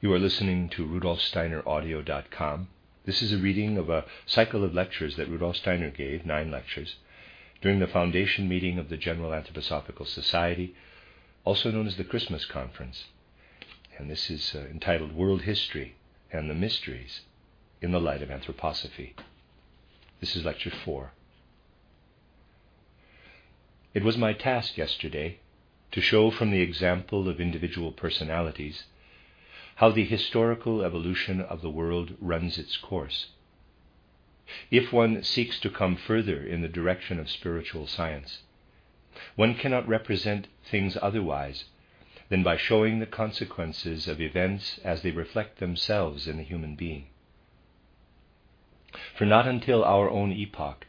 You are listening to rudolfsteineraudio.com. This is a reading of a cycle of lectures that Rudolf Steiner gave, nine lectures, during the foundation meeting of the General Anthroposophical Society, also known as the Christmas Conference. And this is uh, entitled World History and the Mysteries in the Light of Anthroposophy. This is lecture four. It was my task yesterday to show from the example of individual personalities how the historical evolution of the world runs its course. If one seeks to come further in the direction of spiritual science, one cannot represent things otherwise than by showing the consequences of events as they reflect themselves in the human being. For not until our own epoch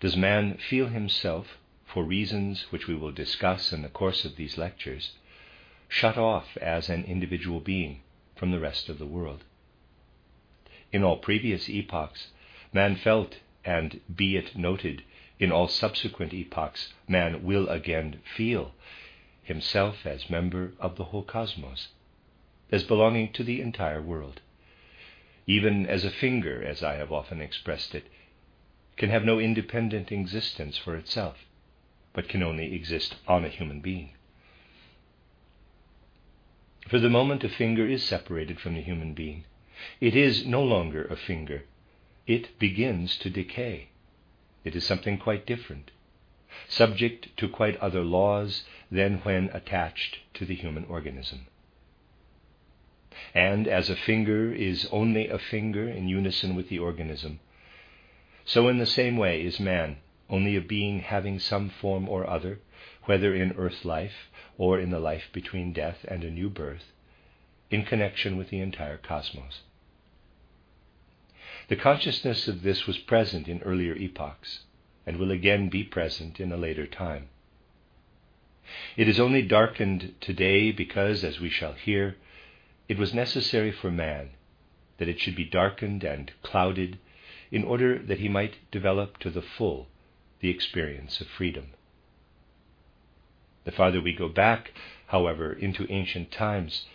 does man feel himself, for reasons which we will discuss in the course of these lectures, shut off as an individual being from the rest of the world. In all previous epochs, man felt, and be it noted, in all subsequent epochs, man will again feel himself as member of the whole cosmos, as belonging to the entire world. Even as a finger, as I have often expressed it, can have no independent existence for itself, but can only exist on a human being. For the moment a finger is separated from the human being, it is no longer a finger. It begins to decay. It is something quite different, subject to quite other laws than when attached to the human organism. And as a finger is only a finger in unison with the organism, so in the same way is man only a being having some form or other, whether in earth life or in the life between death and a new birth, in connection with the entire cosmos. The consciousness of this was present in earlier epochs and will again be present in a later time. It is only darkened today because, as we shall hear, it was necessary for man that it should be darkened and clouded in order that he might develop to the full the experience of freedom. The farther we go back, however, into ancient times,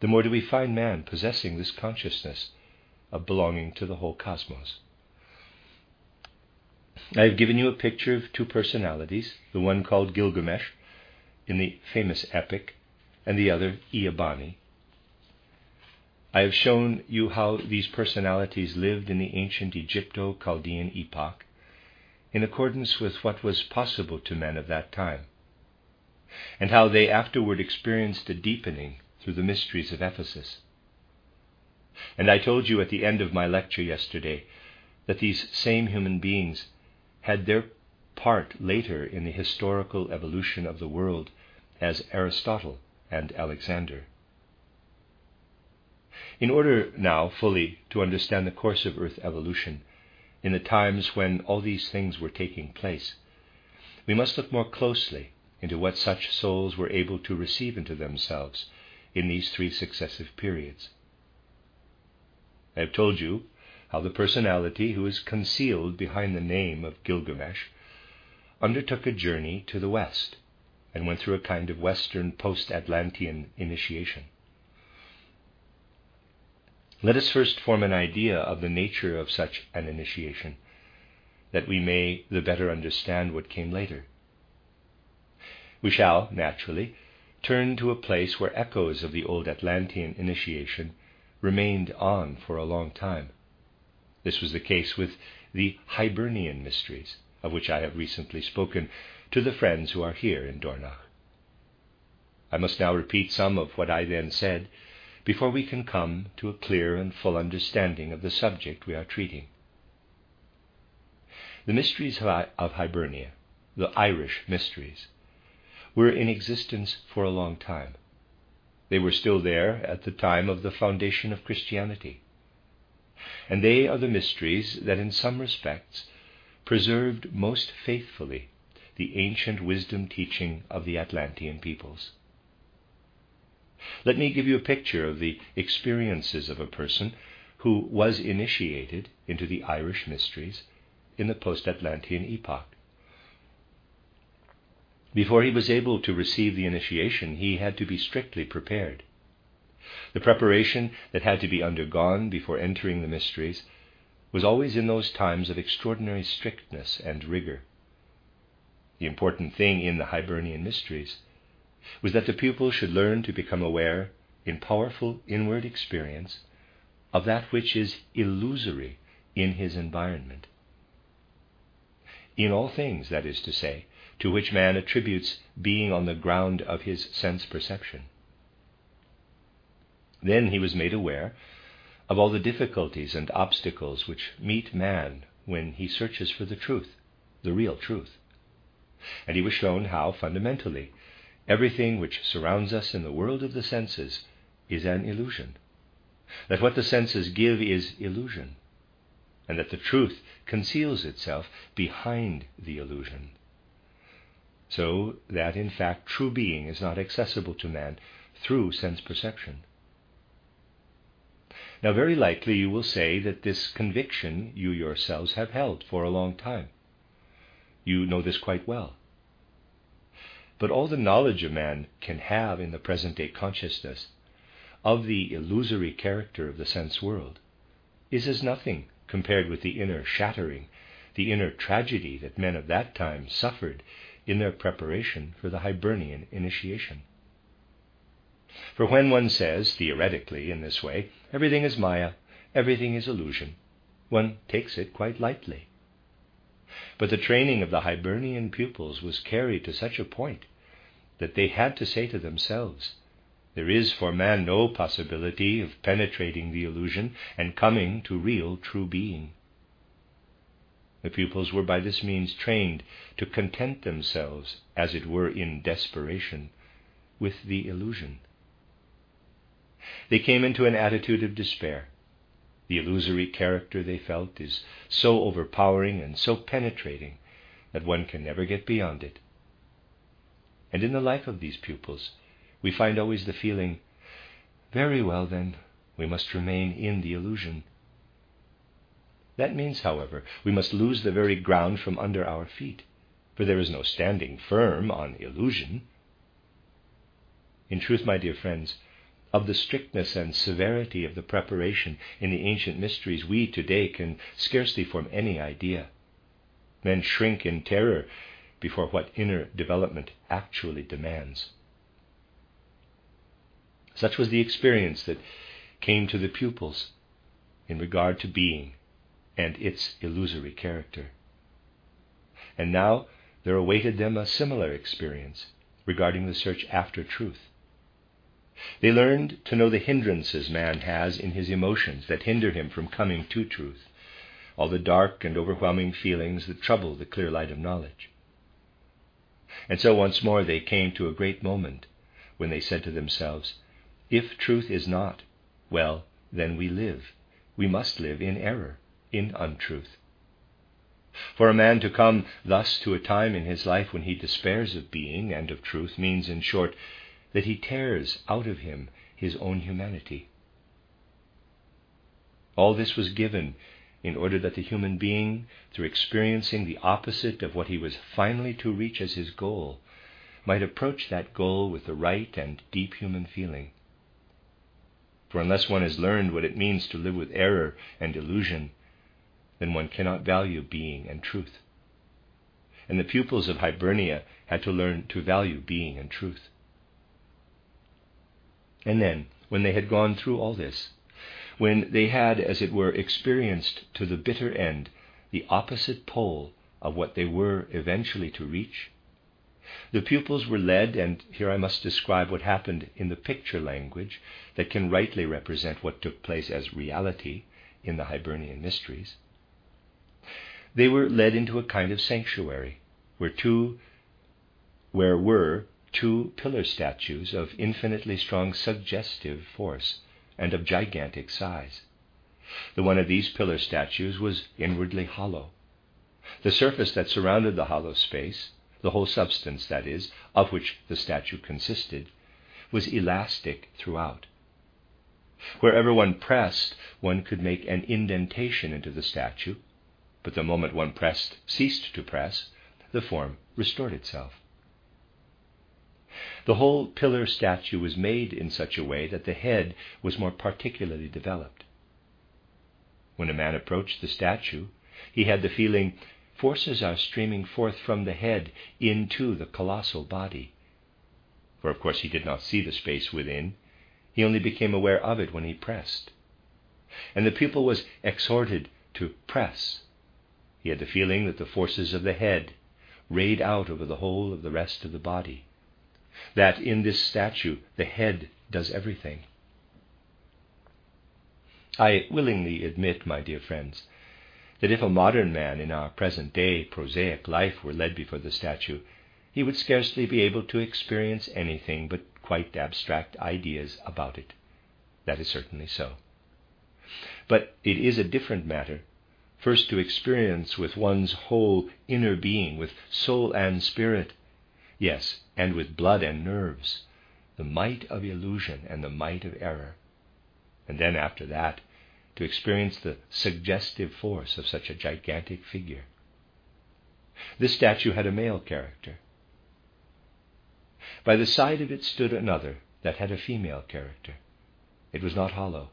the more do we find man possessing this consciousness of belonging to the whole cosmos. I have given you a picture of two personalities, the one called Gilgamesh in the famous epic, and the other Ea Bani. I have shown you how these personalities lived in the ancient Egypto Chaldean epoch in accordance with what was possible to men of that time and how they afterward experienced a deepening through the mysteries of Ephesus. And I told you at the end of my lecture yesterday that these same human beings had their part later in the historical evolution of the world as Aristotle and Alexander. In order now fully to understand the course of Earth evolution in the times when all these things were taking place, we must look more closely into what such souls were able to receive into themselves in these three successive periods. I have told you how the personality who is concealed behind the name of Gilgamesh undertook a journey to the west and went through a kind of Western post Atlantean initiation. Let us first form an idea of the nature of such an initiation, that we may the better understand what came later. We shall, naturally, turn to a place where echoes of the old Atlantean initiation remained on for a long time. This was the case with the Hibernian mysteries, of which I have recently spoken to the friends who are here in Dornach. I must now repeat some of what I then said before we can come to a clear and full understanding of the subject we are treating. The mysteries of Hibernia, the Irish mysteries, were in existence for a long time. They were still there at the time of the foundation of Christianity. and they are the mysteries that, in some respects, preserved most faithfully the ancient wisdom teaching of the Atlantean peoples. Let me give you a picture of the experiences of a person who was initiated into the Irish mysteries in the post Atlantean epoch. Before he was able to receive the initiation, he had to be strictly prepared. The preparation that had to be undergone before entering the mysteries was always in those times of extraordinary strictness and rigor. The important thing in the Hibernian mysteries was that the pupil should learn to become aware, in powerful inward experience, of that which is illusory in his environment. In all things, that is to say, to which man attributes being on the ground of his sense perception. Then he was made aware of all the difficulties and obstacles which meet man when he searches for the truth, the real truth. And he was shown how, fundamentally, everything which surrounds us in the world of the senses is an illusion, that what the senses give is illusion, and that the truth conceals itself behind the illusion. So that, in fact, true being is not accessible to man through sense perception. Now, very likely you will say that this conviction you yourselves have held for a long time. You know this quite well. But all the knowledge a man can have in the present day consciousness of the illusory character of the sense world is as nothing compared with the inner shattering, the inner tragedy that men of that time suffered in their preparation for the Hibernian initiation. For when one says, theoretically, in this way, everything is Maya, everything is illusion, one takes it quite lightly. But the training of the Hibernian pupils was carried to such a point that they had to say to themselves, There is for man no possibility of penetrating the illusion and coming to real true being. The pupils were by this means trained to content themselves, as it were in desperation, with the illusion. They came into an attitude of despair. The illusory character they felt is so overpowering and so penetrating that one can never get beyond it. And in the life of these pupils, we find always the feeling, very well then, we must remain in the illusion. That means, however, we must lose the very ground from under our feet, for there is no standing firm on illusion. In truth, my dear friends, of the strictness and severity of the preparation in the ancient mysteries, we today can scarcely form any idea. Men shrink in terror before what inner development actually demands. Such was the experience that came to the pupils in regard to being and its illusory character. And now there awaited them a similar experience regarding the search after truth. They learned to know the hindrances man has in his emotions that hinder him from coming to truth, all the dark and overwhelming feelings that trouble the clear light of knowledge. And so once more they came to a great moment when they said to themselves, If truth is not, well, then we live. We must live in error, in untruth. For a man to come thus to a time in his life when he despairs of being and of truth means, in short, that he tears out of him his own humanity. All this was given in order that the human being, through experiencing the opposite of what he was finally to reach as his goal, might approach that goal with the right and deep human feeling. For unless one has learned what it means to live with error and illusion, then one cannot value being and truth. And the pupils of Hibernia had to learn to value being and truth. And then, when they had gone through all this, when they had, as it were, experienced to the bitter end the opposite pole of what they were eventually to reach, the pupils were led, and here I must describe what happened in the picture language that can rightly represent what took place as reality in the Hibernian mysteries. They were led into a kind of sanctuary where two where were two pillar statues of infinitely strong suggestive force and of gigantic size. The one of these pillar statues was inwardly hollow. The surface that surrounded the hollow space, the whole substance, that is, of which the statue consisted, was elastic throughout. Wherever one pressed, one could make an indentation into the statue, but the moment one pressed, ceased to press, the form restored itself. The whole pillar statue was made in such a way that the head was more particularly developed. When a man approached the statue, he had the feeling forces are streaming forth from the head into the colossal body. For of course he did not see the space within, he only became aware of it when he pressed. And the pupil was exhorted to press. He had the feeling that the forces of the head rayed out over the whole of the rest of the body. That in this statue the head does everything. I willingly admit, my dear friends, that if a modern man in our present day prosaic life were led before the statue, he would scarcely be able to experience anything but quite abstract ideas about it. That is certainly so. But it is a different matter first to experience with one's whole inner being, with soul and spirit, yes, and with blood and nerves, the might of illusion and the might of error. And then after that, to experience the suggestive force of such a gigantic figure. This statue had a male character. By the side of it stood another that had a female character. It was not hollow.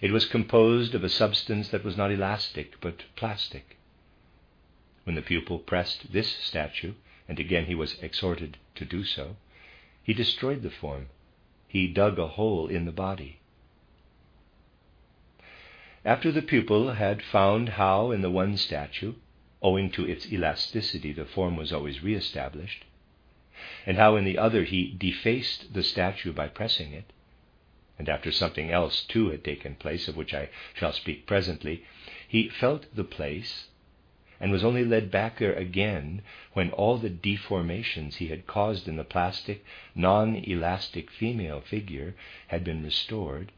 It was composed of a substance that was not elastic, but plastic. When the pupil pressed this statue, and again he was exhorted to do so, he destroyed the form. He dug a hole in the body. After the pupil had found how in the one statue, owing to its elasticity, the form was always re-established, and how in the other he defaced the statue by pressing it, and after something else too had taken place, of which I shall speak presently, he felt the place and was only led back there again when all the deformations he had caused in the plastic, non elastic female figure had been restored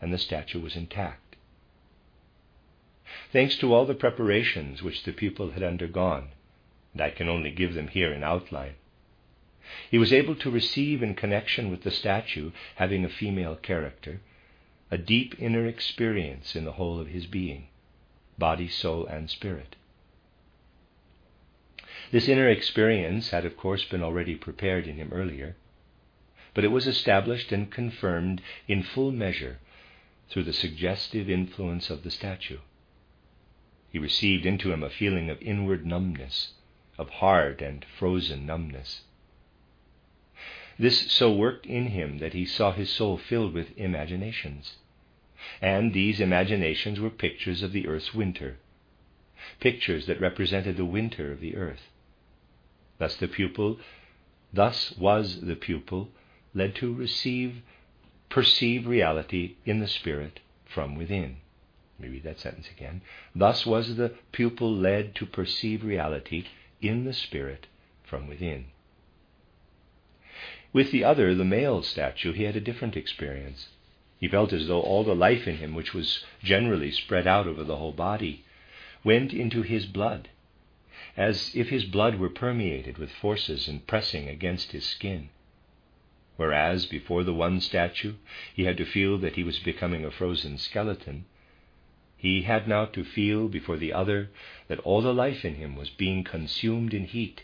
and the statue was intact. Thanks to all the preparations which the pupil had undergone, and I can only give them here in outline, he was able to receive in connection with the statue having a female character a deep inner experience in the whole of his being, body, soul, and spirit. This inner experience had, of course, been already prepared in him earlier, but it was established and confirmed in full measure through the suggestive influence of the statue. He received into him a feeling of inward numbness, of hard and frozen numbness. This so worked in him that he saw his soul filled with imaginations. And these imaginations were pictures of the earth's winter, pictures that represented the winter of the earth. Thus the pupil, thus was the pupil led to receive, perceive reality in the spirit from within. Let me read that sentence again. Thus was the pupil led to perceive reality in the spirit from within. With the other, the male statue, he had a different experience. He felt as though all the life in him, which was generally spread out over the whole body, went into his blood, as if his blood were permeated with forces and pressing against his skin. Whereas before the one statue he had to feel that he was becoming a frozen skeleton, he had now to feel before the other that all the life in him was being consumed in heat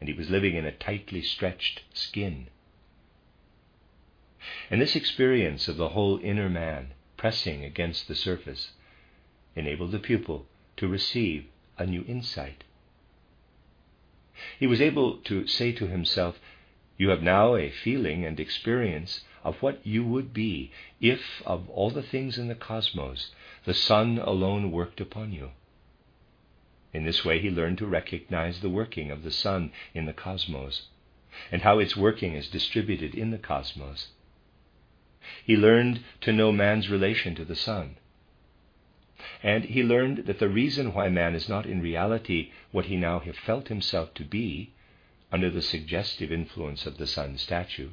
and he was living in a tightly stretched skin. And this experience of the whole inner man pressing against the surface enabled the pupil to receive a new insight. He was able to say to himself, You have now a feeling and experience of what you would be if, of all the things in the cosmos, the sun alone worked upon you. In this way, he learned to recognize the working of the sun in the cosmos and how its working is distributed in the cosmos. He learned to know man's relation to the sun. And he learned that the reason why man is not in reality what he now felt himself to be, under the suggestive influence of the sun statue,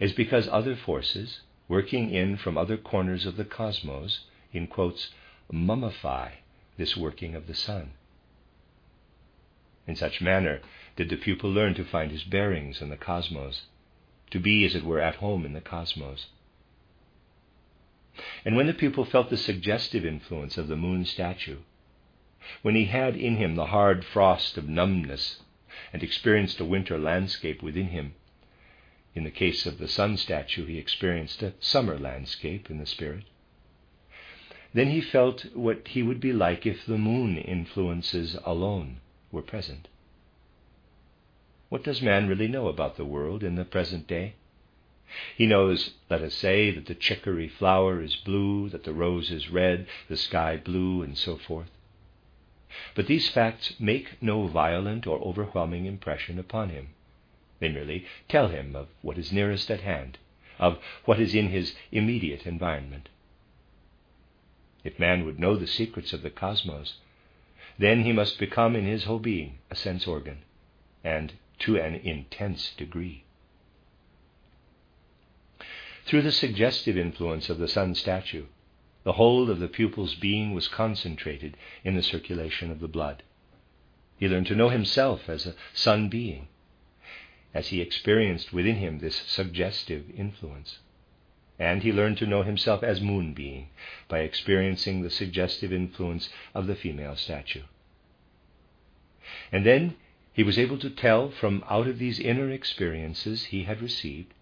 is because other forces, working in from other corners of the cosmos, in quotes, mummify this working of the sun. In such manner did the pupil learn to find his bearings in the cosmos, to be, as it were, at home in the cosmos. And when the pupil felt the suggestive influence of the moon statue, when he had in him the hard frost of numbness and experienced a winter landscape within him, in the case of the sun statue, he experienced a summer landscape in the spirit. Then he felt what he would be like if the moon influences alone were present. What does man really know about the world in the present day? He knows, let us say, that the chicory flower is blue, that the rose is red, the sky blue, and so forth. But these facts make no violent or overwhelming impression upon him. They merely tell him of what is nearest at hand, of what is in his immediate environment. If man would know the secrets of the cosmos, then he must become in his whole being a sense organ, and to an intense degree. Through the suggestive influence of the sun statue, the whole of the pupil's being was concentrated in the circulation of the blood. He learned to know himself as a sun being, as he experienced within him this suggestive influence. And he learned to know himself as moon being by experiencing the suggestive influence of the female statue. And then he was able to tell from out of these inner experiences he had received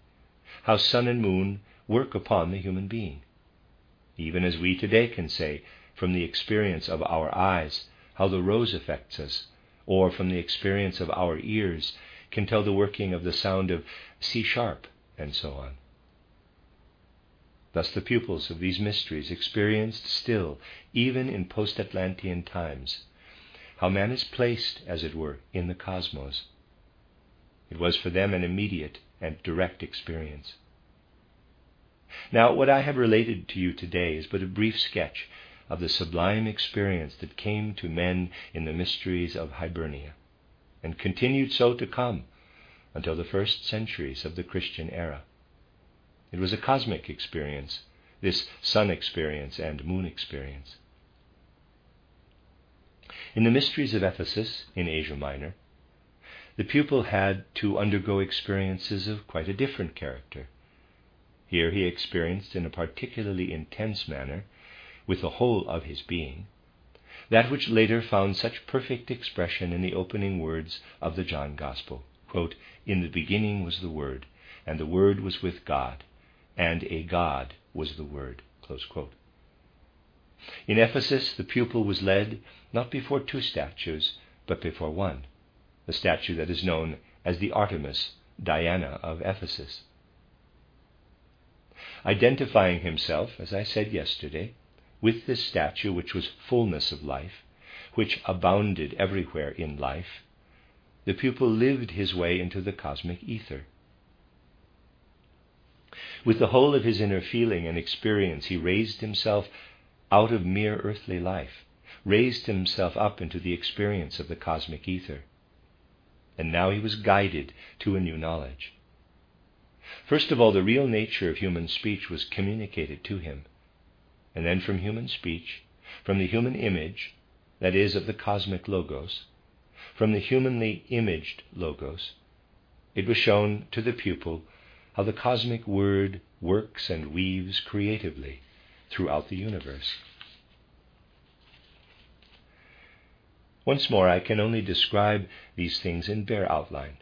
how sun and moon work upon the human being. Even as we today can say, from the experience of our eyes, how the rose affects us, or from the experience of our ears, can tell the working of the sound of C sharp, and so on. Thus the pupils of these mysteries experienced still, even in post Atlantean times, how man is placed, as it were, in the cosmos. It was for them an immediate and direct experience. Now, what I have related to you today is but a brief sketch of the sublime experience that came to men in the mysteries of Hibernia, and continued so to come until the first centuries of the Christian era. It was a cosmic experience, this sun experience and moon experience. In the mysteries of Ephesus in Asia Minor, the pupil had to undergo experiences of quite a different character. Here he experienced in a particularly intense manner, with the whole of his being, that which later found such perfect expression in the opening words of the John Gospel. Quote, in the beginning was the Word, and the Word was with God, and a God was the Word. In Ephesus, the pupil was led not before two statues, but before one the statue that is known as the Artemis Diana of Ephesus. Identifying himself, as I said yesterday, with this statue which was fullness of life, which abounded everywhere in life, the pupil lived his way into the cosmic ether. With the whole of his inner feeling and experience, he raised himself out of mere earthly life, raised himself up into the experience of the cosmic ether and now he was guided to a new knowledge. First of all, the real nature of human speech was communicated to him, and then from human speech, from the human image, that is, of the cosmic logos, from the humanly imaged logos, it was shown to the pupil how the cosmic word works and weaves creatively throughout the universe. Once more, I can only describe these things in bare outline.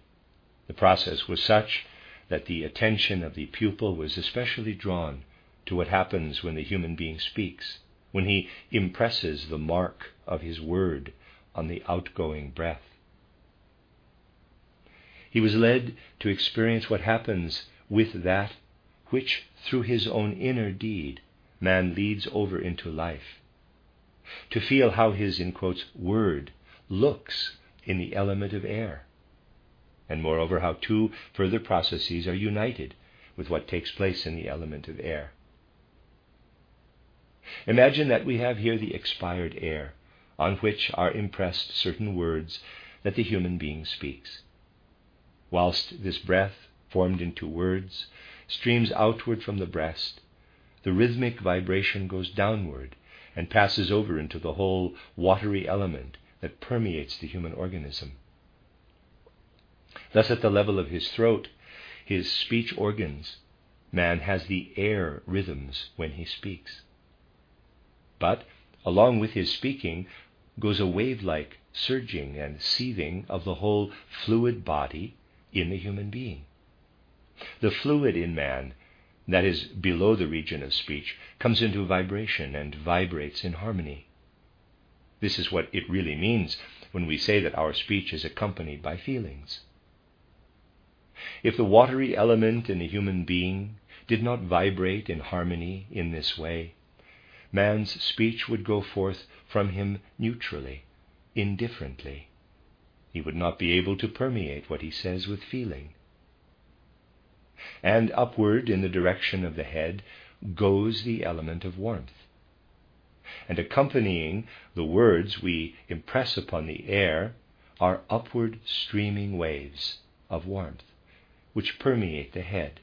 The process was such that the attention of the pupil was especially drawn to what happens when the human being speaks, when he impresses the mark of his word on the outgoing breath. He was led to experience what happens with that which, through his own inner deed, man leads over into life to feel how his, in quotes, word looks in the element of air. And moreover, how two further processes are united with what takes place in the element of air. Imagine that we have here the expired air, on which are impressed certain words that the human being speaks. Whilst this breath, formed into words, streams outward from the breast, the rhythmic vibration goes downward and passes over into the whole watery element that permeates the human organism. Thus, at the level of his throat, his speech organs, man has the air rhythms when he speaks. But along with his speaking goes a wave like surging and seething of the whole fluid body in the human being. The fluid in man, that is below the region of speech, comes into vibration and vibrates in harmony. This is what it really means when we say that our speech is accompanied by feelings. If the watery element in the human being did not vibrate in harmony in this way, man's speech would go forth from him neutrally, indifferently. He would not be able to permeate what he says with feeling. And upward in the direction of the head goes the element of warmth. And accompanying the words we impress upon the air are upward streaming waves of warmth, which permeate the head,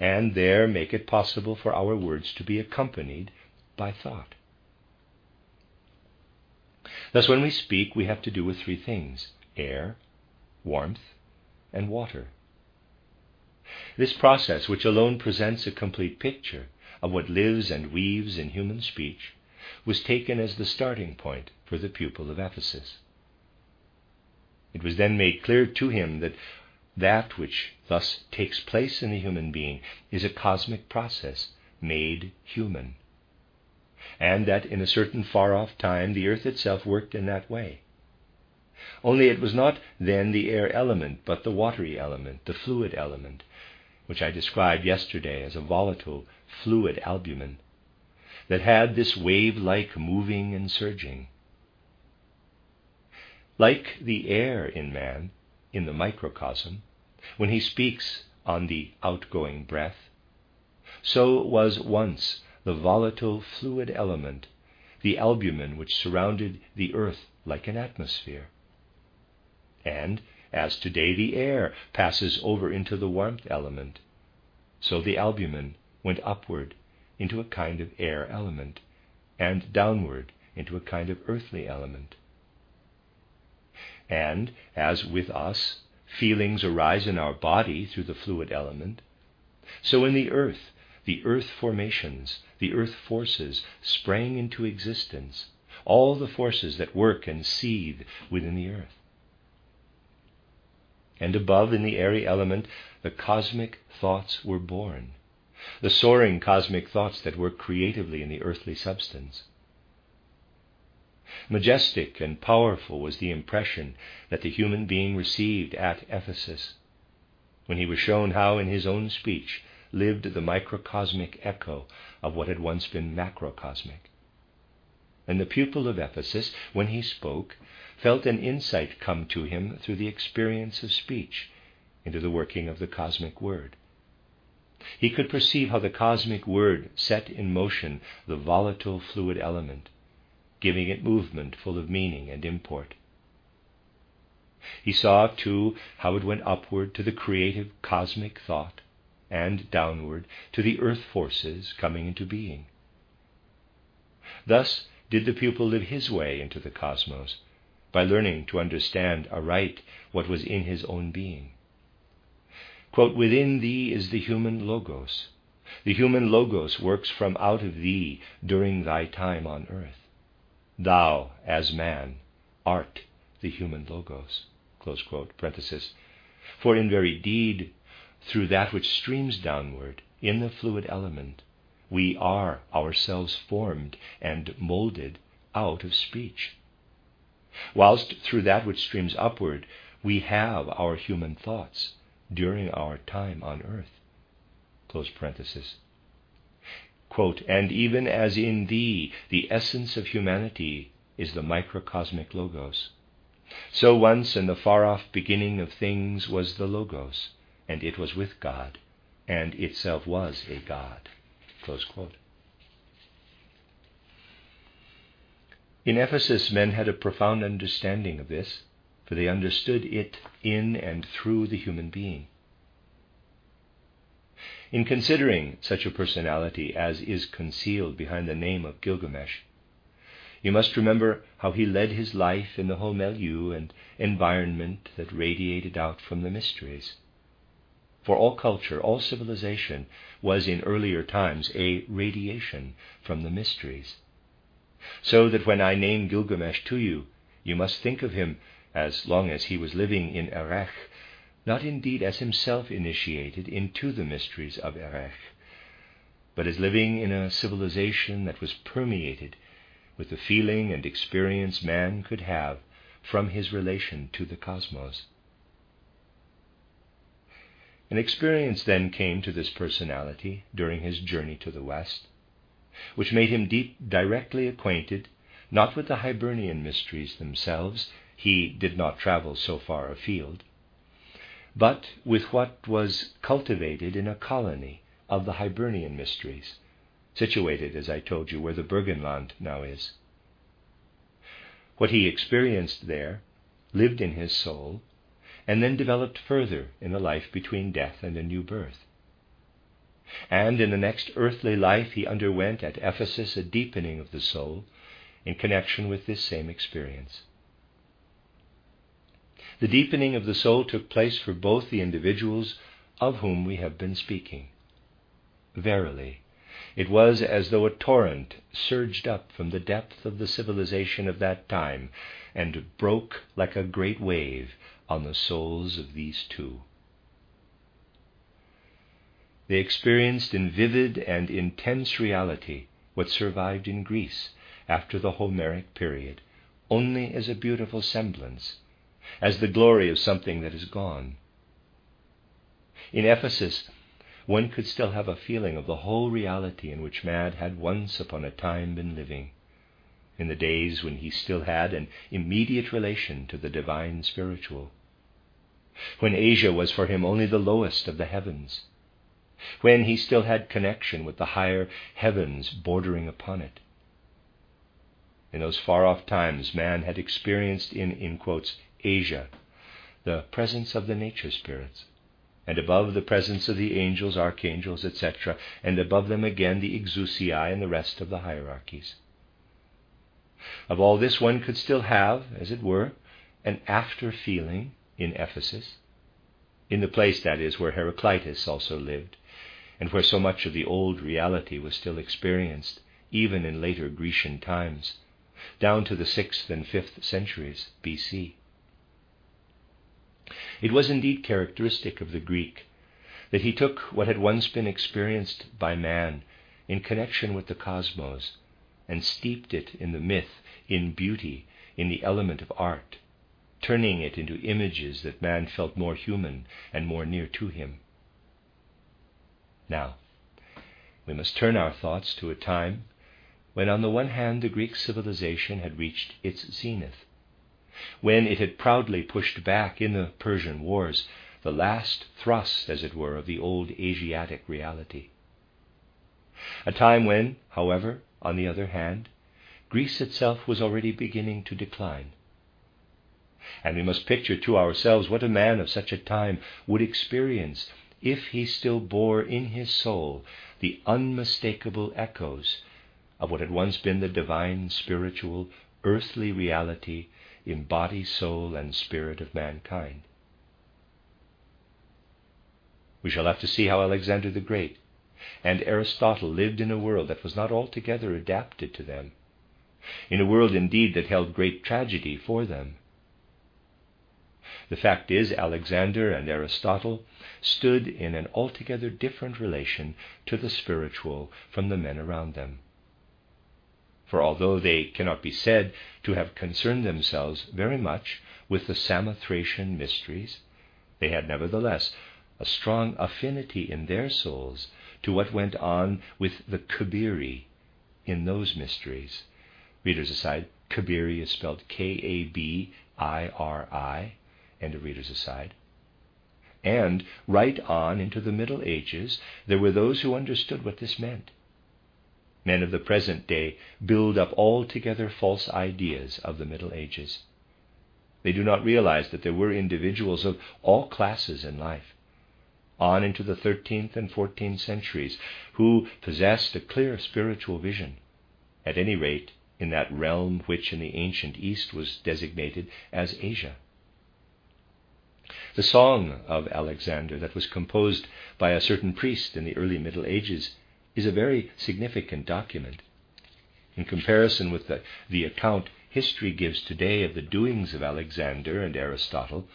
and there make it possible for our words to be accompanied by thought. Thus, when we speak, we have to do with three things air, warmth, and water. This process, which alone presents a complete picture of what lives and weaves in human speech, was taken as the starting point for the pupil of Ephesus. It was then made clear to him that that which thus takes place in the human being is a cosmic process made human and that in a certain far off time the earth itself worked in that way. Only it was not then the air element, but the watery element, the fluid element, which I described yesterday as a volatile, fluid albumen, that had this wave like moving and surging. Like the air in man, in the microcosm, when he speaks on the outgoing breath, so was once the volatile fluid element, the albumen which surrounded the earth like an atmosphere. And as today the air passes over into the warmth element, so the albumen went upward into a kind of air element, and downward into a kind of earthly element. And as with us, feelings arise in our body through the fluid element, so in the earth the earth formations, the earth forces sprang into existence, all the forces that work and seethe within the earth. And above in the airy element, the cosmic thoughts were born, the soaring cosmic thoughts that work creatively in the earthly substance. Majestic and powerful was the impression that the human being received at Ephesus when he was shown how, in his own speech, lived the microcosmic echo of what had once been macrocosmic. And the pupil of Ephesus, when he spoke, felt an insight come to him through the experience of speech into the working of the cosmic word. He could perceive how the cosmic word set in motion the volatile fluid element, giving it movement full of meaning and import. He saw, too, how it went upward to the creative cosmic thought, and downward to the earth forces coming into being. Thus did the pupil live his way into the cosmos, by learning to understand aright what was in his own being. Quote, Within thee is the human logos. The human logos works from out of thee during thy time on earth. Thou, as man, art the human logos. Quote. For in very deed through that which streams downward in the fluid element, we are ourselves formed and molded out of speech. Whilst through that which streams upward, we have our human thoughts during our time on earth. Close parenthesis. Quote, and even as in thee the essence of humanity is the microcosmic logos, so once in the far off beginning of things was the logos, and it was with God, and itself was a God. In Ephesus, men had a profound understanding of this, for they understood it in and through the human being. In considering such a personality as is concealed behind the name of Gilgamesh, You must remember how he led his life in the whole milieu and environment that radiated out from the mysteries. For all culture, all civilization was in earlier times a radiation from the mysteries. So that when I name Gilgamesh to you, you must think of him, as long as he was living in Erech, not indeed as himself initiated into the mysteries of Erech, but as living in a civilization that was permeated with the feeling and experience man could have from his relation to the cosmos. An experience then came to this personality during his journey to the West, which made him deep, directly acquainted not with the Hibernian mysteries themselves, he did not travel so far afield, but with what was cultivated in a colony of the Hibernian mysteries, situated, as I told you, where the Burgenland now is. What he experienced there lived in his soul and then developed further in the life between death and a new birth. And in the next earthly life, he underwent at Ephesus a deepening of the soul in connection with this same experience. The deepening of the soul took place for both the individuals of whom we have been speaking. Verily, it was as though a torrent surged up from the depth of the civilization of that time and broke like a great wave on the souls of these two. They experienced in vivid and intense reality what survived in Greece after the Homeric period, only as a beautiful semblance as the glory of something that is gone. In Ephesus, one could still have a feeling of the whole reality in which man had once upon a time been living, in the days when he still had an immediate relation to the divine spiritual, when Asia was for him only the lowest of the heavens, when he still had connection with the higher heavens bordering upon it. In those far off times, man had experienced in, in quotes, Asia, the presence of the nature spirits, and above the presence of the angels, archangels, etc., and above them again the exousiae and the rest of the hierarchies. Of all this, one could still have, as it were, an after feeling in Ephesus, in the place, that is, where Heraclitus also lived, and where so much of the old reality was still experienced, even in later Grecian times, down to the 6th and 5th centuries BC. It was indeed characteristic of the Greek that he took what had once been experienced by man in connection with the cosmos and steeped it in the myth, in beauty, in the element of art, turning it into images that man felt more human and more near to him. Now, we must turn our thoughts to a time when, on the one hand, the Greek civilization had reached its zenith, when it had proudly pushed back in the Persian Wars the last thrust, as it were, of the old Asiatic reality. A time when, however, on the other hand, Greece itself was already beginning to decline. And we must picture to ourselves what a man of such a time would experience if he still bore in his soul the unmistakable echoes of what had once been the divine, spiritual, earthly reality in body, soul, and spirit of mankind. We shall have to see how Alexander the Great and Aristotle lived in a world that was not altogether adapted to them, in a world indeed that held great tragedy for them. The fact is, Alexander and Aristotle stood in an altogether different relation to the spiritual from the men around them. For although they cannot be said to have concerned themselves very much with the Samothracian mysteries, they had nevertheless a strong affinity in their souls to what went on with the Kabiri in those mysteries. Readers aside, Kabiri is spelled K A B I R I, and the reader's aside. And right on into the Middle Ages, there were those who understood what this meant men of the present day build up altogether false ideas of the Middle Ages. They do not realize that there were individuals of all classes in life, on into the 13th and 14th centuries, who possessed a clear spiritual vision, at any rate in that realm which in the ancient East was designated as Asia. The song of Alexander, that was composed by a certain priest in the early Middle Ages, is a very significant document. In comparison with the, the account history gives today of the doings of Alexander and Aristotle,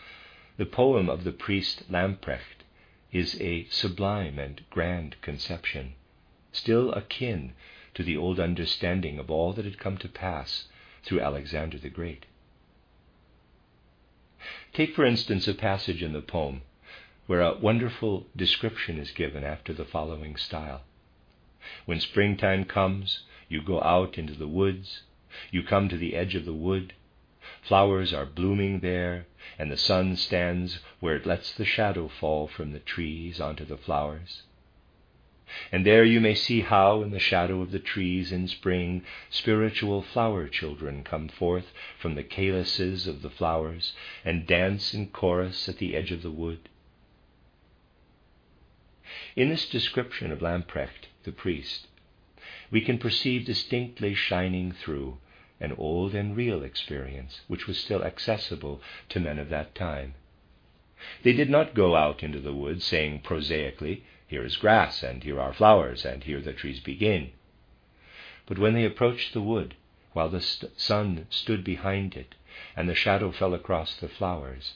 the poem of the priest Lamprecht is a sublime and grand conception, still akin to the old understanding of all that had come to pass through Alexander the Great. Take, for instance, a passage in the poem where a wonderful description is given after the following style. When springtime comes, you go out into the woods, you come to the edge of the wood, flowers are blooming there, and the sun stands where it lets the shadow fall from the trees onto the flowers. And there you may see how, in the shadow of the trees in spring, spiritual flower children come forth from the calyces of the flowers and dance in chorus at the edge of the wood. In this description of Lamprecht, the priest, we can perceive distinctly shining through an old and real experience which was still accessible to men of that time. They did not go out into the woods saying prosaically, here is grass, and here are flowers, and here the trees begin. But when they approached the wood, while the st- sun stood behind it, and the shadow fell across the flowers,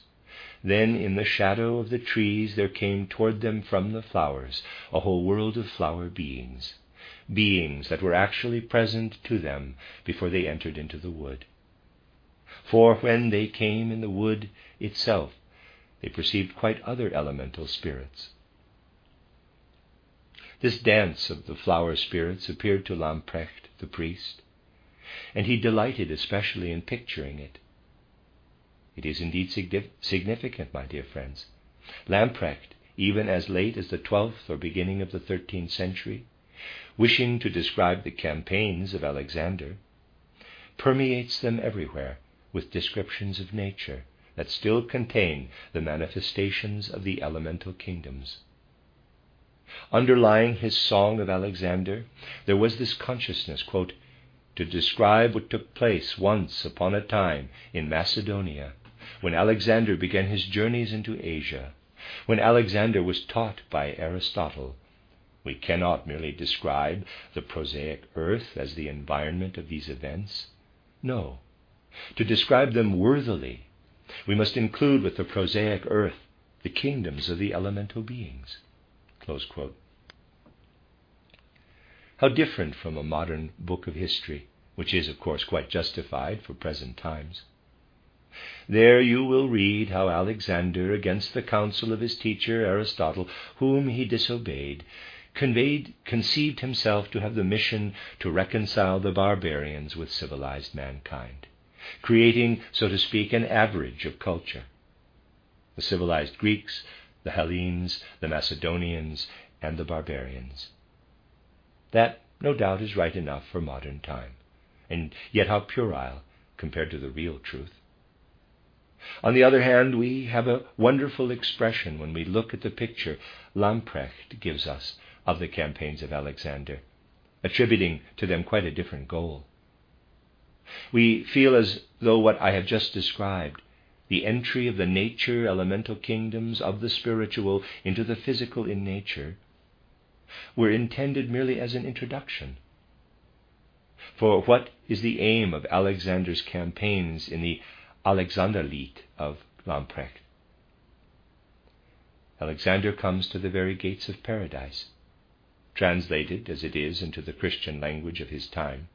then in the shadow of the trees there came toward them from the flowers a whole world of flower beings, beings that were actually present to them before they entered into the wood. For when they came in the wood itself, they perceived quite other elemental spirits this dance of the flower spirits appeared to Lamprecht, the priest, and he delighted especially in picturing it. It is indeed significant, my dear friends. Lamprecht, even as late as the 12th or beginning of the 13th century, wishing to describe the campaigns of Alexander, permeates them everywhere with descriptions of nature that still contain the manifestations of the elemental kingdoms. Underlying his song of Alexander, there was this consciousness, quote, to describe what took place once upon a time in Macedonia, when Alexander began his journeys into Asia, when Alexander was taught by Aristotle. We cannot merely describe the prosaic earth as the environment of these events. No. To describe them worthily, we must include with the prosaic earth the kingdoms of the elemental beings. How different from a modern book of history, which is, of course, quite justified for present times. There you will read how Alexander, against the counsel of his teacher Aristotle, whom he disobeyed, conveyed, conceived himself to have the mission to reconcile the barbarians with civilized mankind, creating, so to speak, an average of culture. The civilized Greeks the Hellenes, the Macedonians, and the barbarians. That, no doubt, is right enough for modern time, and yet how puerile compared to the real truth. On the other hand, we have a wonderful expression when we look at the picture Lamprecht gives us of the campaigns of Alexander, attributing to them quite a different goal. We feel as though what I have just described the entry of the nature elemental kingdoms of the spiritual into the physical in nature, were intended merely as an introduction. For what is the aim of Alexander's campaigns in the Alexanderlied of Lamprecht? Alexander comes to the very gates of paradise. Translated as it is into the Christian language of his time,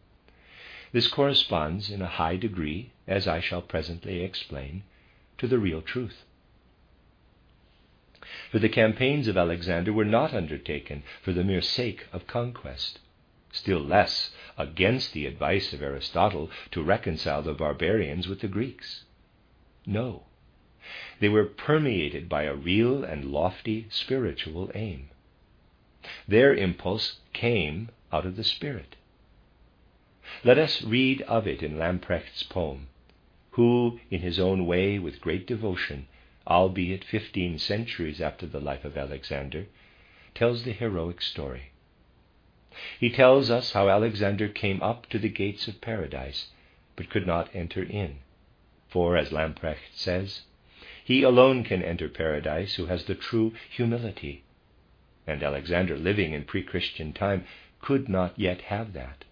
this corresponds in a high degree, as I shall presently explain, to the real truth. For the campaigns of Alexander were not undertaken for the mere sake of conquest, still less against the advice of Aristotle to reconcile the barbarians with the Greeks. No, they were permeated by a real and lofty spiritual aim. Their impulse came out of the Spirit. Let us read of it in Lamprecht's poem, who, in his own way, with great devotion, albeit fifteen centuries after the life of Alexander, tells the heroic story. He tells us how Alexander came up to the gates of paradise, but could not enter in. For, as Lamprecht says, he alone can enter paradise who has the true humility. And Alexander, living in pre Christian time, could not yet have that.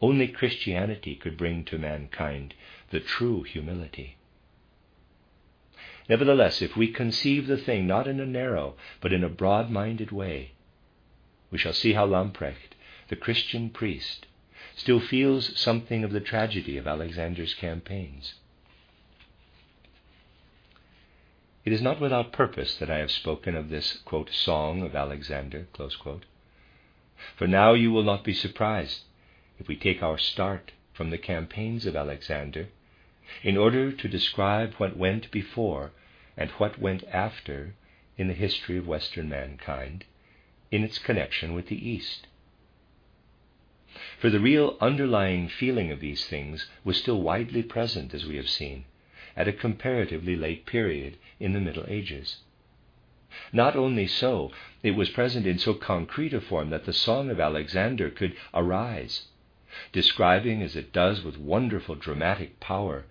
Only Christianity could bring to mankind the true humility. Nevertheless, if we conceive the thing not in a narrow, but in a broad minded way, we shall see how Lamprecht, the Christian priest, still feels something of the tragedy of Alexander's campaigns. It is not without purpose that I have spoken of this quote, song of Alexander. For now you will not be surprised if we take our start from the campaigns of Alexander in order to describe what went before and what went after in the history of Western mankind in its connection with the East. For the real underlying feeling of these things was still widely present, as we have seen, at a comparatively late period in the Middle Ages. Not only so, it was present in so concrete a form that the Song of Alexander could arise, describing as it does with wonderful dramatic power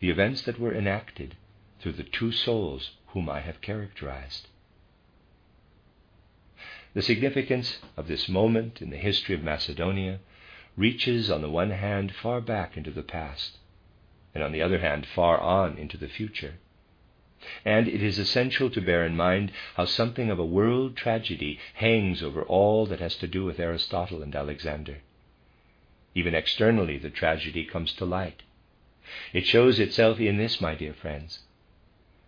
the events that were enacted through the two souls whom I have characterized. The significance of this moment in the history of Macedonia reaches, on the one hand, far back into the past, and on the other hand, far on into the future. And it is essential to bear in mind how something of a world tragedy hangs over all that has to do with Aristotle and Alexander. Even externally, the tragedy comes to light. It shows itself in this, my dear friends.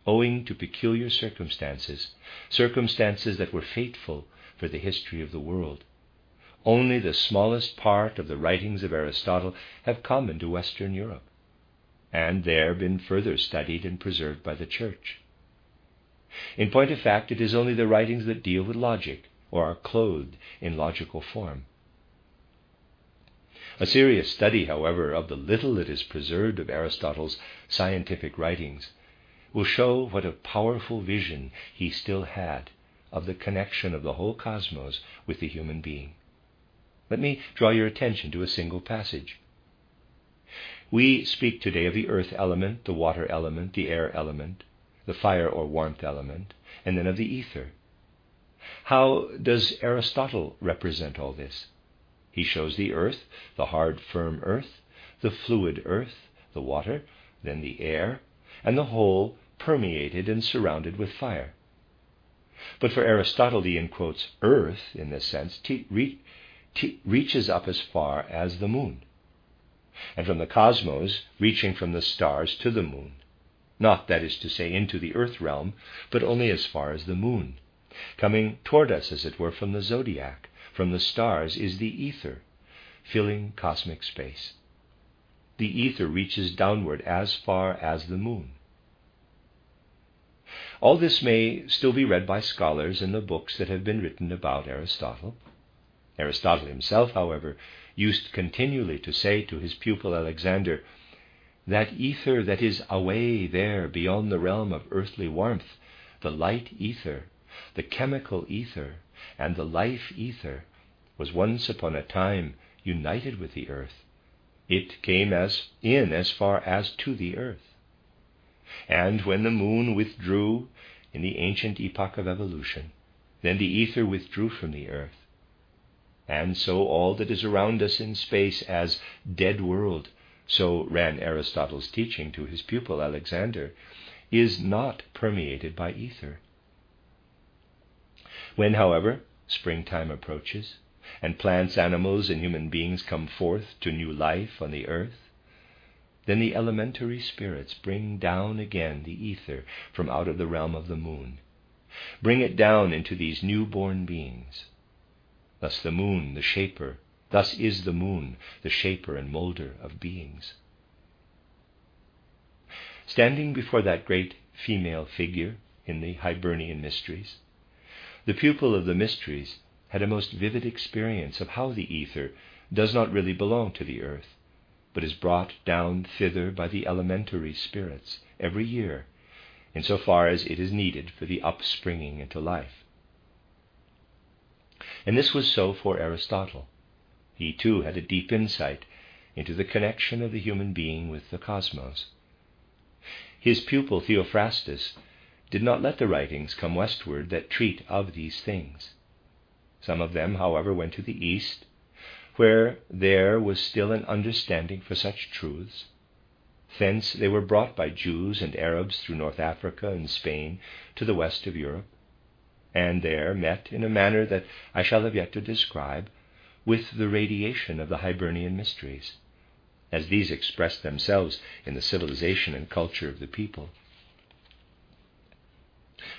Owing to peculiar circumstances, circumstances that were fateful for the history of the world, only the smallest part of the writings of Aristotle have come into Western Europe, and there been further studied and preserved by the Church. In point of fact, it is only the writings that deal with logic or are clothed in logical form. A serious study, however, of the little that is preserved of Aristotle's scientific writings will show what a powerful vision he still had of the connection of the whole cosmos with the human being. Let me draw your attention to a single passage. We speak today of the earth element, the water element, the air element, the fire or warmth element, and then of the ether. How does Aristotle represent all this? He shows the earth, the hard, firm earth, the fluid earth, the water, then the air, and the whole permeated and surrounded with fire. But for Aristotle, the in quotes earth, in this sense, re- reaches up as far as the moon, and from the cosmos, reaching from the stars to the moon. Not, that is to say, into the earth realm, but only as far as the moon, coming toward us, as it were, from the zodiac, from the stars, is the ether, filling cosmic space. The ether reaches downward as far as the moon. All this may still be read by scholars in the books that have been written about Aristotle. Aristotle himself, however, used continually to say to his pupil Alexander, That ether that is away there beyond the realm of earthly warmth, the light ether, the chemical ether, and the life ether was once upon a time united with the earth. It came as in as far as to the earth. And when the moon withdrew in the ancient epoch of evolution, then the ether withdrew from the earth. And so all that is around us in space as dead world, so ran Aristotle's teaching to his pupil Alexander, is not permeated by ether. When, however, springtime approaches, and plants, animals, and human beings come forth to new life on the earth, then the elementary spirits bring down again the ether from out of the realm of the moon, bring it down into these new-born beings. Thus the moon, the shaper, thus is the moon, the shaper and molder of beings. Standing before that great female figure in the Hibernian mysteries, the pupil of the mysteries had a most vivid experience of how the ether does not really belong to the earth, but is brought down thither by the elementary spirits every year, in so far as it is needed for the upspringing into life. And this was so for Aristotle. He too had a deep insight into the connection of the human being with the cosmos. His pupil Theophrastus did not let the writings come westward that treat of these things. Some of them, however, went to the east, where there was still an understanding for such truths. Thence they were brought by Jews and Arabs through North Africa and Spain to the west of Europe, and there met in a manner that I shall have yet to describe with the radiation of the Hibernian mysteries, as these expressed themselves in the civilization and culture of the people.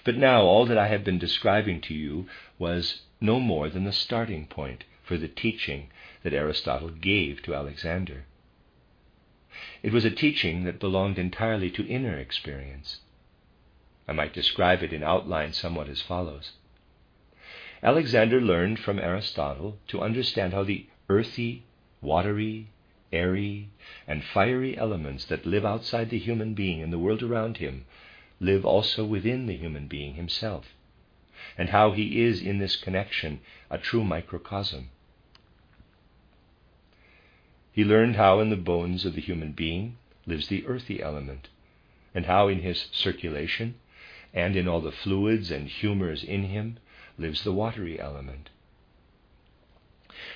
But now all that I have been describing to you was no more than the starting point for the teaching that Aristotle gave to Alexander. It was a teaching that belonged entirely to inner experience. I might describe it in outline somewhat as follows. Alexander learned from Aristotle to understand how the earthy, watery, airy, and fiery elements that live outside the human being and the world around him live also within the human being himself, and how he is in this connection a true microcosm. He learned how in the bones of the human being lives the earthy element, and how in his circulation and in all the fluids and humors in him lives the watery element.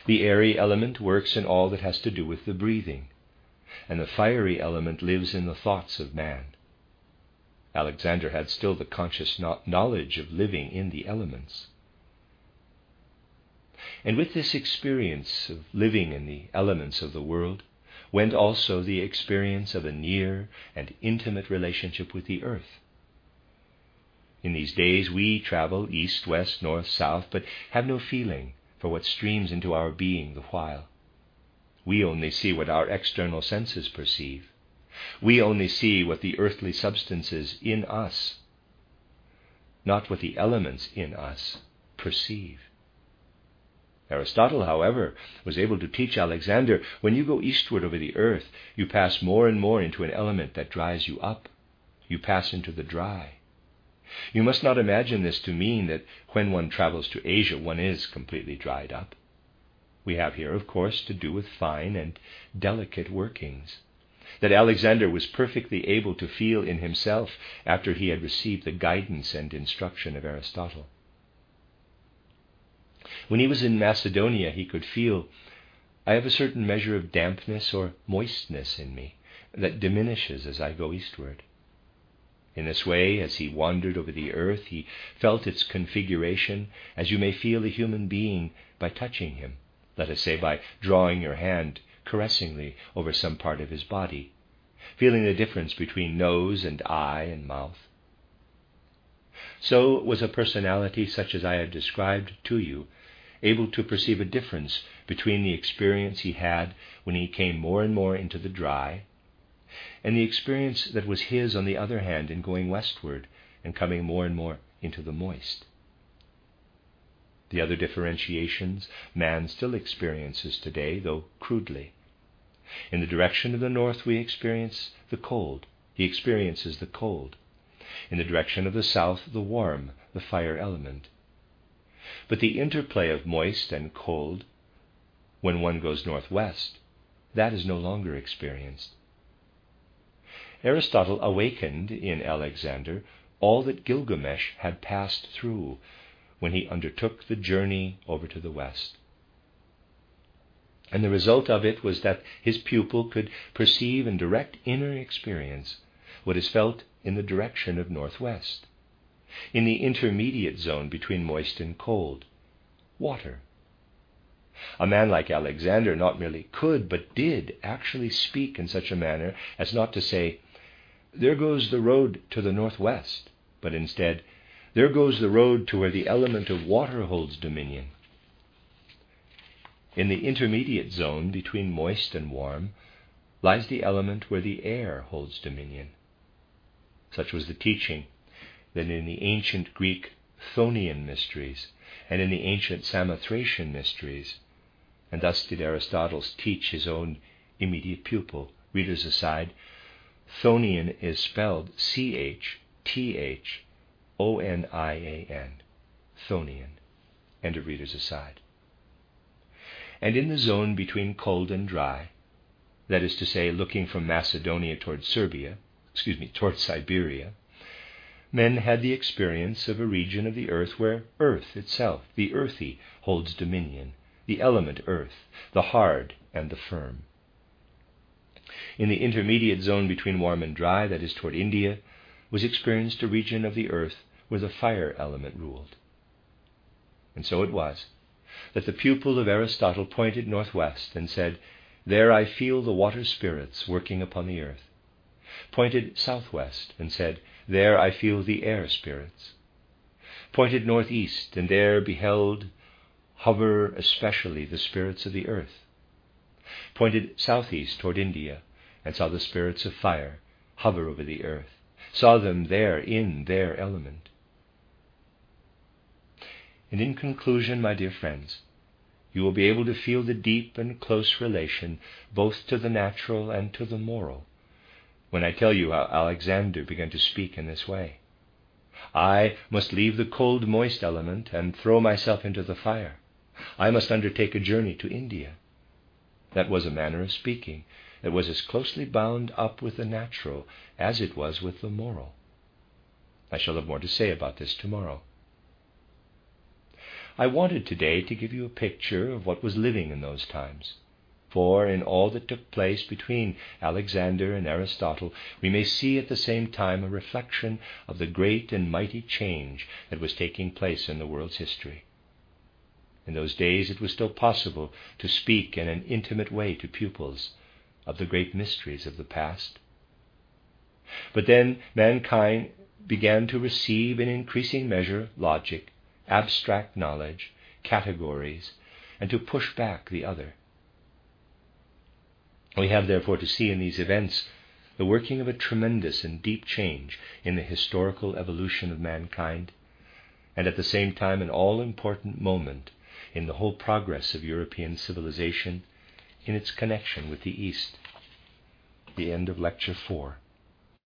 The airy element works in all that has to do with the breathing, and the fiery element lives in the thoughts of man. Alexander had still the conscious knowledge of living in the elements. And with this experience of living in the elements of the world went also the experience of a near and intimate relationship with the earth. In these days we travel east, west, north, south, but have no feeling for what streams into our being the while. We only see what our external senses perceive. We only see what the earthly substances in us, not what the elements in us perceive. Aristotle, however, was able to teach Alexander when you go eastward over the earth, you pass more and more into an element that dries you up. You pass into the dry. You must not imagine this to mean that when one travels to Asia one is completely dried up. We have here, of course, to do with fine and delicate workings that Alexander was perfectly able to feel in himself after he had received the guidance and instruction of Aristotle. When he was in Macedonia, he could feel, I have a certain measure of dampness or moistness in me that diminishes as I go eastward. In this way, as he wandered over the earth, he felt its configuration as you may feel a human being by touching him, let us say by drawing your hand caressingly over some part of his body, feeling the difference between nose and eye and mouth. So was a personality such as I have described to you able to perceive a difference between the experience he had when he came more and more into the dry, and the experience that was his, on the other hand, in going westward and coming more and more into the moist. The other differentiations man still experiences today, though crudely. In the direction of the north, we experience the cold. He experiences the cold. In the direction of the south, the warm, the fire element. But the interplay of moist and cold, when one goes northwest, that is no longer experienced. Aristotle awakened in Alexander all that Gilgamesh had passed through when he undertook the journey over to the west. And the result of it was that his pupil could perceive in direct inner experience what is felt in the direction of northwest, in the intermediate zone between moist and cold, water. A man like Alexander not merely could, but did actually speak in such a manner as not to say, There goes the road to the northwest, but instead, There goes the road to where the element of water holds dominion. In the intermediate zone between moist and warm lies the element where the air holds dominion. Such was the teaching that in the ancient Greek Chthonian mysteries and in the ancient Samothracian mysteries, and thus did Aristotle teach his own immediate pupil. Readers aside, Thonian is spelled C H T H O N I A N. Chthonian. End of reader's aside. And in the zone between cold and dry, that is to say, looking from Macedonia toward Serbia, excuse me, toward Siberia, men had the experience of a region of the earth where earth itself, the earthy, holds dominion, the element earth, the hard and the firm. In the intermediate zone between warm and dry, that is toward India, was experienced a region of the earth where the fire element ruled. And so it was that the pupil of Aristotle pointed northwest and said, There I feel the water spirits working upon the earth. Pointed southwest and said, There I feel the air spirits. Pointed northeast and there beheld hover especially the spirits of the earth. Pointed southeast toward India and saw the spirits of fire hover over the earth, saw them there in their element. And in conclusion, my dear friends, you will be able to feel the deep and close relation both to the natural and to the moral when I tell you how Alexander began to speak in this way. I must leave the cold, moist element and throw myself into the fire. I must undertake a journey to India. That was a manner of speaking that was as closely bound up with the natural as it was with the moral. I shall have more to say about this tomorrow. I wanted today to give you a picture of what was living in those times. For in all that took place between Alexander and Aristotle, we may see at the same time a reflection of the great and mighty change that was taking place in the world's history. In those days, it was still possible to speak in an intimate way to pupils of the great mysteries of the past. But then mankind began to receive in increasing measure logic abstract knowledge, categories, and to push back the other. We have therefore to see in these events the working of a tremendous and deep change in the historical evolution of mankind, and at the same time an all important moment in the whole progress of European civilization in its connection with the East. The end of Lecture 4.